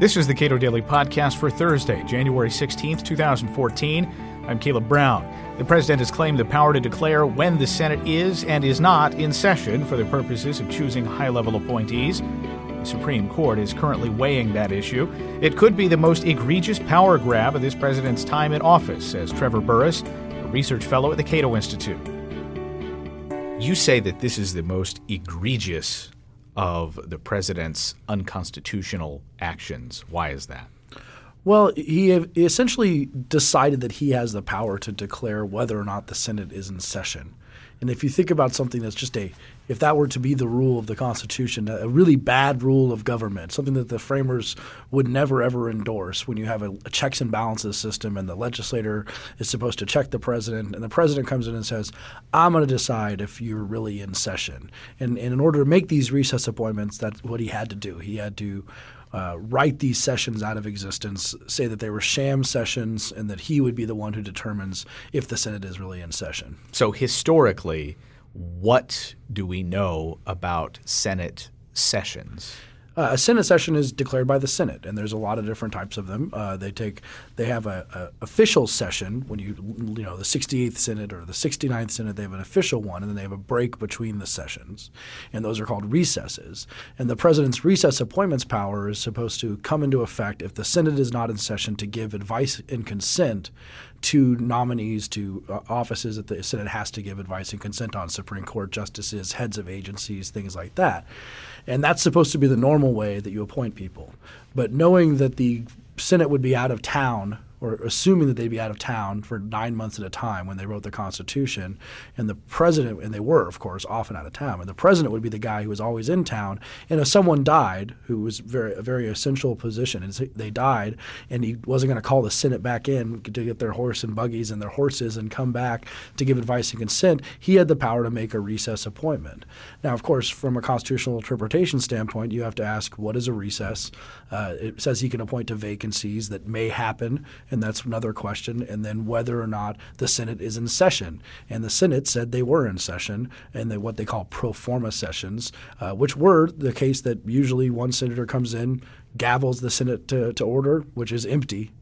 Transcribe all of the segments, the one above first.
This is the Cato Daily Podcast for Thursday, January 16th, 2014. I'm Caleb Brown. The president has claimed the power to declare when the Senate is and is not in session for the purposes of choosing high level appointees. The Supreme Court is currently weighing that issue. It could be the most egregious power grab of this president's time in office, says Trevor Burrus, a research fellow at the Cato Institute. You say that this is the most egregious of the president's unconstitutional actions. Why is that? Well, he essentially decided that he has the power to declare whether or not the Senate is in session. And if you think about something that's just a, if that were to be the rule of the Constitution, a really bad rule of government, something that the framers would never ever endorse when you have a, a, checks and balances system and the legislator is supposed to check the president and the president comes in and says, I'm going to decide if you're really in session. And, and in order to make these recess appointments, that's what he had to do. He had to uh, write these sessions out of existence, say that they were sham sessions, and that he would be the one who determines if the Senate is really in session. So, historically, what do we know about Senate sessions? Uh, a Senate session is declared by the Senate, and there's a lot of different types of them. Uh, they take they have a, a, official session when you you know the 68th Senate or the 69th Senate. They have an official one, and then they have a break between the sessions, and those are called recesses. And the president's recess appointments power is supposed to come into effect if the Senate is not in session to give advice and consent to nominees to uh, offices that the Senate has to give advice and consent on Supreme Court justices, heads of agencies, things like that. And that's supposed to be the normal way that you appoint people. But knowing that the Senate would be out of town or assuming that they'd be out of town for nine months at a time when they wrote the Constitution. And the president, and they were, of course, often out of town. And the president would be the guy who was always in town. And if someone died, who was very a very essential position, and they died, and he wasn't going to call the Senate back in to get their horse and buggies and their horses and come back to give advice and consent, he had the power to make a recess appointment. Now, of course, from a constitutional interpretation standpoint, you have to ask what is a recess. Uh, it says he can appoint to vacancies that may happen and that's another question. And then whether or not the Senate is in session. And the Senate said they were in session, and they, what they call pro forma sessions, uh, which were the case that usually one senator comes in, gavels the Senate to, to order, which is empty.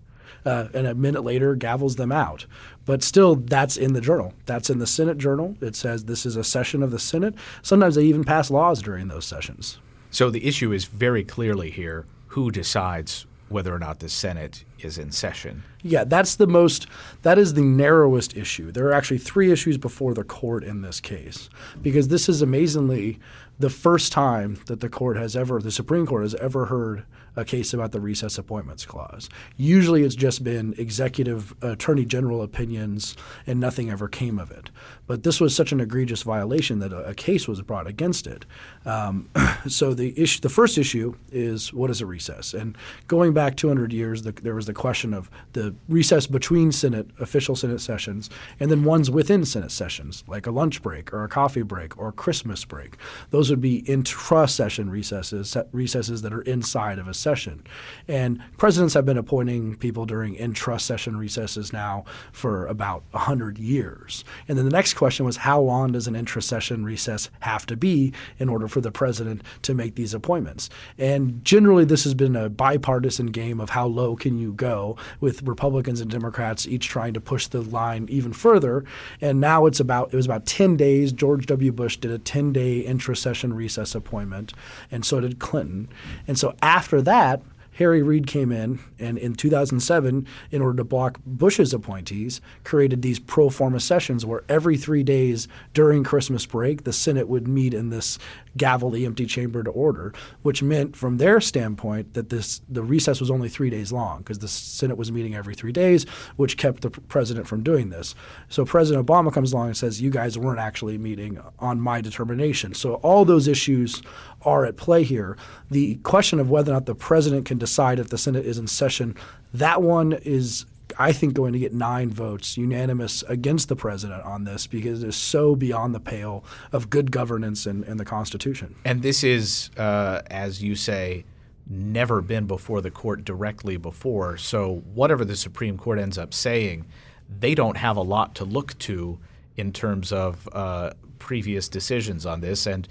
Uh, and a minute later gavels them out. But still, that's in the journal. That's in the Senate journal. It says this is a session of the Senate. Sometimes they even pass laws during those sessions. So the issue is very clearly here who decides whether or not the Senate is in session. Yeah, that's the most, that is the narrowest issue. There are actually three issues before the court in this case because this is amazingly the first time that the court has ever, the Supreme Court has ever heard a case about the recess appointments clause. Usually it's just been executive attorney general opinions and nothing ever came of it. But this was such an egregious violation that a, a case was brought against it. Um, so the issue, the first issue is what is a recess? And going back 200 years, the, there was the question of the recess between Senate official Senate sessions and then ones within Senate sessions, like a lunch break or a coffee break or a Christmas break. Those would be intra-session recesses, recesses that are inside of a session. And presidents have been appointing people during intra-session recesses now for about 100 years. And then the next question was how long does an intra-session recess have to be in order for the president to make these appointments? And generally, this has been a bipartisan game of how low can you go, with Republicans and Democrats each trying to push the line even further. And now it's about it was about 10 days. George W. Bush did a 10-day intra-session recess appointment, and so did Clinton. And so after that, Harry Reid came in and in 2007, in order to block Bush's appointees, created these pro forma sessions where every three days during Christmas break, the Senate would meet in this gavel the empty chamber to order, which meant from their standpoint that this the recess was only three days long because the Senate was meeting every three days, which kept the president from doing this. So President Obama comes along and says, "You guys weren't actually meeting on my determination." So all those issues are at play here. The question of whether or not the president can decide if the Senate is in session, that one is I think, going to get nine votes unanimous against the president on this because it is so beyond the pale of good governance and, and the Constitution. And this is, uh, as you say, never been before the court directly before. So whatever the Supreme Court ends up saying, they don't have a lot to look to in terms of uh, previous decisions on this. And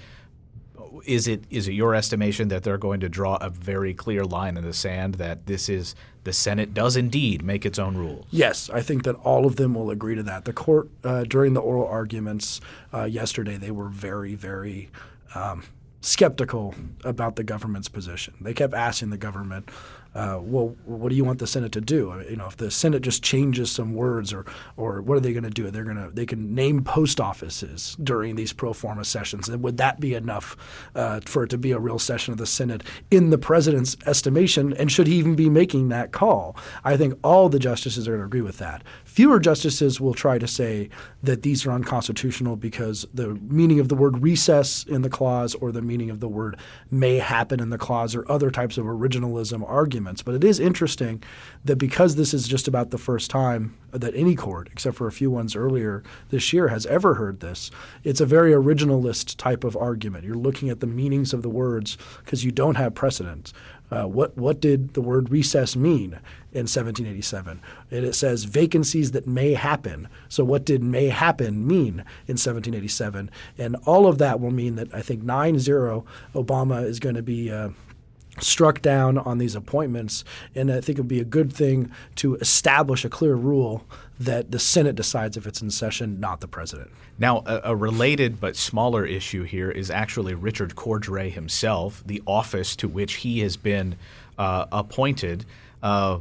is it is it your estimation that they're going to draw a very clear line in the sand that this is the Senate does indeed make its own rules? Yes, I think that all of them will agree to that. The court uh, during the oral arguments uh, yesterday, they were very, very um, skeptical about the government's position. They kept asking the government, uh, well, what do you want the Senate to do? You know, if the Senate just changes some words, or or what are they going to do? They're going to they can name post offices during these pro forma sessions, and would that be enough uh, for it to be a real session of the Senate in the president's estimation? And should he even be making that call? I think all the justices are going to agree with that. Fewer justices will try to say that these are unconstitutional because the meaning of the word recess in the clause or the meaning of the word may happen in the clause or other types of originalism arguments. But it is interesting that because this is just about the first time that any court, except for a few ones earlier this year, has ever heard this, it's a very originalist type of argument. You're looking at the meanings of the words because you don't have precedent. Uh, what what did the word recess mean in 1787? And it says vacancies that may happen. So what did may happen mean in 1787? And all of that will mean that I think 9-0 Obama is going to be. Uh, struck down on these appointments, and I think it would be a good thing to establish a clear rule that the Senate decides if it's in session, not the president. Now, a, a related but smaller issue here is actually Richard Cordray himself, the office to which he has been uh, appointed. Uh,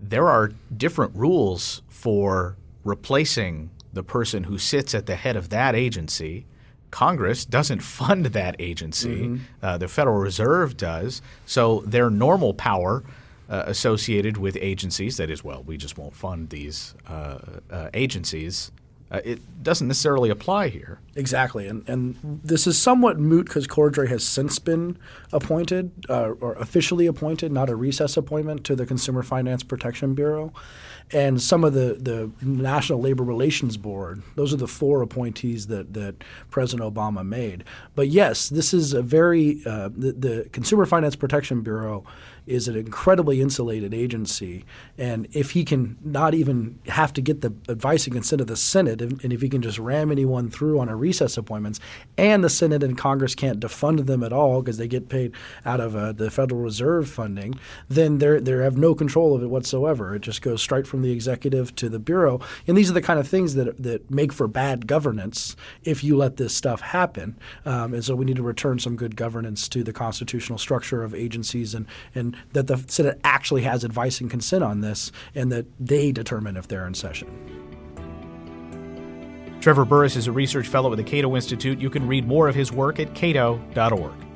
there are different rules for replacing the person who sits at the head of that agency. Congress doesn't fund that agency. Mm-hmm. Uh, the Federal Reserve does. So their normal power uh, associated with agencies, that is, well, we just won't fund these uh, uh agencies, uh, it doesn't necessarily apply here. Exactly, and and this is somewhat moot because Cordray has since been appointed uh, or officially appointed, not a recess appointment, to the Consumer Finance Protection Bureau, and some of the the National Labor Relations Board. Those are the four appointees that that President Obama made. But yes, this is a very uh, the, the Consumer Finance Protection Bureau is an incredibly insulated agency, and if he can not even have to get the advice and consent of the Senate, and, and if he can just ram anyone through on a recess appointments, and the Senate and Congress can't defund them at all because they get paid out of uh, the Federal Reserve funding, then they they have no control of it whatsoever. It just goes straight from the executive to the bureau, and these are the kind of things that that make for bad governance if you let this stuff happen. Um, and so we need to return some good governance to the constitutional structure of agencies and and that the Senate actually has advice and consent on this and that they determine if they're in session. Trevor Burrus is a research fellow at the Cato Institute. You can read more of his work at cato.org.